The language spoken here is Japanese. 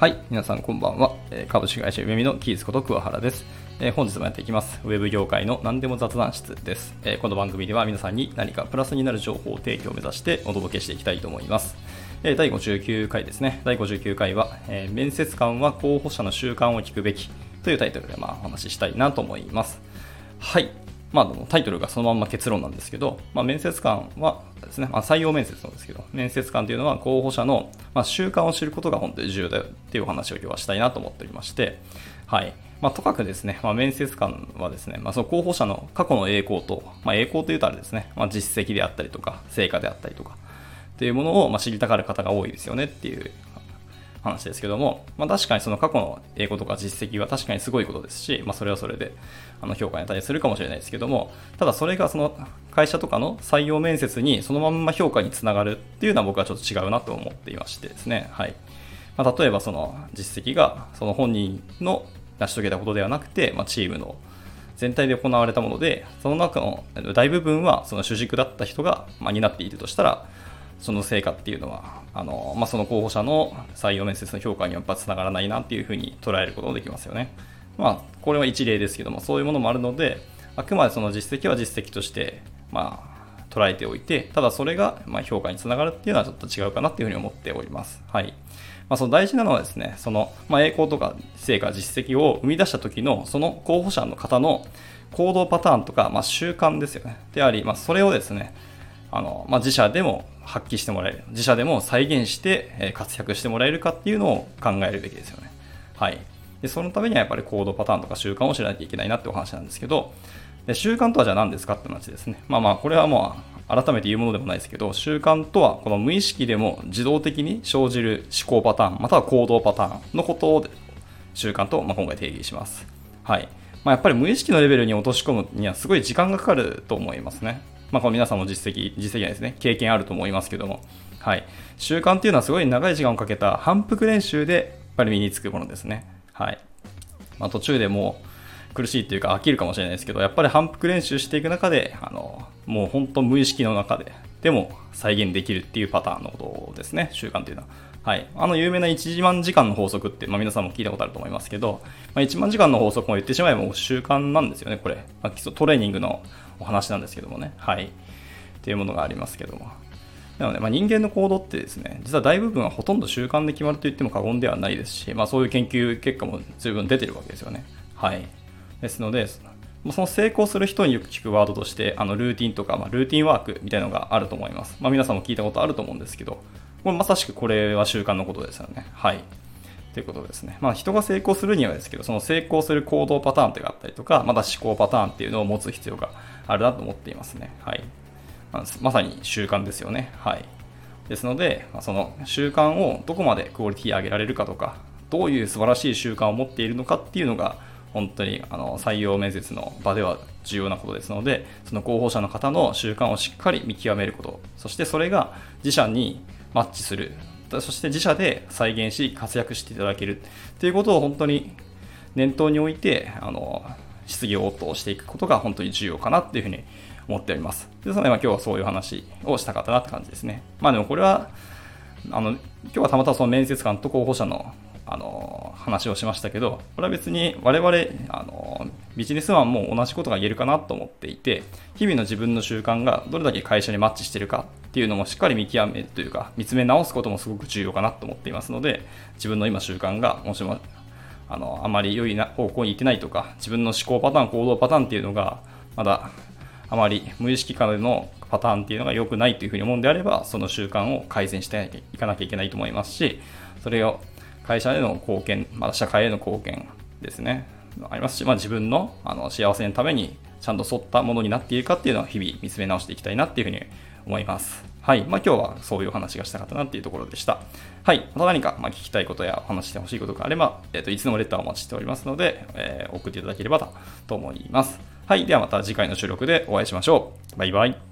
はい、皆さんこんばんは。株式会社ゆめみのキーズこと桑原です。本日もやっていきます。ウェブ業界の何でも雑談室です。この番組では皆さんに何かプラスになる情報を提供を目指してお届けしていきたいと思います。第59回ですね。第59回は、面接官は候補者の習慣を聞くべきというタイトルでまあお話ししたいなと思います。はい。まあ、タイトルがそのまま結論なんですけど、まあ、面接官はですね、まあ、採用面接なんですけど、面接官というのは候補者の、まあ、習慣を知ることが本当に重要だよっていうお話を今日はしたいなと思っておりまして、はい。まあ、とかくですね、まあ、面接官はですね、まあ、その候補者の過去の栄光と、まあ、栄光というとあれですね、まあ、実績であったりとか、成果であったりとか、っていうものをま知りたがる方が多いですよねっていう話ですけども、まあ、確かにその過去の英語とか実績は確かにすごいことですし、まあ、それはそれであの評価に値するかもしれないですけども、ただそれがその会社とかの採用面接にそのまんま評価につながるっていうのは僕はちょっと違うなと思っていましてですね、はい。まあ、例えばその実績がその本人の成し遂げたことではなくて、まあ、チームの全体で行われたもので、その中の大部分はその主軸だった人が、まあ、担っているとしたら、その成果っていうのは、あのまあ、その候補者の採用面接の評価にやっぱつながらないなっていうふうに捉えることができますよね。まあ、これは一例ですけども、そういうものもあるので、あくまでその実績は実績として、まあ、捉えておいて、ただそれがま評価につながるっていうのはちょっと違うかなっていうふうに思っております。はい。まあ、その大事なのはですね、その、ま、栄光とか成果、実績を生み出した時の、その候補者の方の行動パターンとか、ま、習慣ですよね。であり、ま、それをですね、あの、まあ、自社でも発揮してもらえる、自社でも再現して活躍してもらえるかっていうのを考えるべきですよね。はい。で、そのためにはやっぱり行動パターンとか習慣を知らなきゃいけないなってお話なんですけど、で習慣とはじゃあ何ですかって話ですね。まあまあ、これはもう改めて言うものでもないですけど、習慣とはこの無意識でも自動的に生じる思考パターン、または行動パターンのことを習慣と、ま今回定義します。はい。まあ、やっぱり無意識のレベルに落とし込むにはすごい時間がかかると思いますね。まあ、この皆さんも実績、実績はですね、経験あると思いますけども、はい。習慣っていうのはすごい長い時間をかけた反復練習で、やっぱり身につくものですね。はい。まあ、途中でもう苦しいっていうか飽きるかもしれないですけど、やっぱり反復練習していく中で、あの、もう本当無意識の中で、でも再現できるっていうパターンのことですね、習慣っていうのは。はい。あの有名な1万時間の法則って、まあ、皆さんも聞いたことあると思いますけど、まあ、1万時間の法則も言ってしまえばもう習慣なんですよね、これ。まあ、基礎トレーニングのお話なんですけどもね。はい。っていうものがありますけども。なので、まあ、人間の行動ってですね、実は大部分はほとんど習慣で決まると言っても過言ではないですし、まあ、そういう研究結果も十分出てるわけですよね。はい。ですので、その成功する人によく聞くワードとして、あのルーティンとか、まあ、ルーティンワークみたいなのがあると思います。まあ、皆さんも聞いたことあると思うんですけど、これまさしくこれは習慣のことですよね。はい。ということですね。まあ、人が成功するにはですけど、その成功する行動パターンというのがあったりとか、また思考パターンっていうのを持つ必要があるなと思っていますね。はい。まあ、まさに習慣ですよね。はい。ですので、まあ、その習慣をどこまでクオリティ上げられるかとか、どういう素晴らしい習慣を持っているのかっていうのが、本当にあの採用面接の場では重要なことですので、その候補者の方の習慣をしっかり見極めること、そしてそれが自社にマッチする、そして自社で再現し活躍していただけるということを本当に念頭に置いて、あの質疑応答していくことが本当に重要かなっていうふうに思っております。ですので、まあ、今日はそういう話をしたかったなって感じですね。まあでもこれは、あの、今日はたまたまその面接官と候補者のあの話をしましたけど、これは別に我々あのビジネスマンも同じことが言えるかなと思っていて、日々の自分の習慣がどれだけ会社にマッチしてるかっていうのもしっかり見極めるというか、見つめ直すこともすごく重要かなと思っていますので、自分の今習慣がもしもあのあまり良いな方向に行ってないとか、自分の思考パターン、行動パターンっていうのがまだあまり無意識化のパターンっていうのが良くないというふうに思うんであれば、その習慣を改善していかなきゃいけないと思いますし、それを会社への貢献、まあ、社会への貢献ですね、ありますし、まあ、自分のあの幸せのためにちゃんと沿ったものになっているかっていうのは日々見つめ直していきたいなっていうふうに思います。はい。まあ、今日はそういうお話がしたかったなっていうところでした。はい。また何か、ま聞きたいことやお話してほしいことがあれば、えっ、ー、と、いつでもレターをお待ちしておりますので、えー、送っていただければと思います。はい。ではまた次回の収録でお会いしましょう。バイバイ。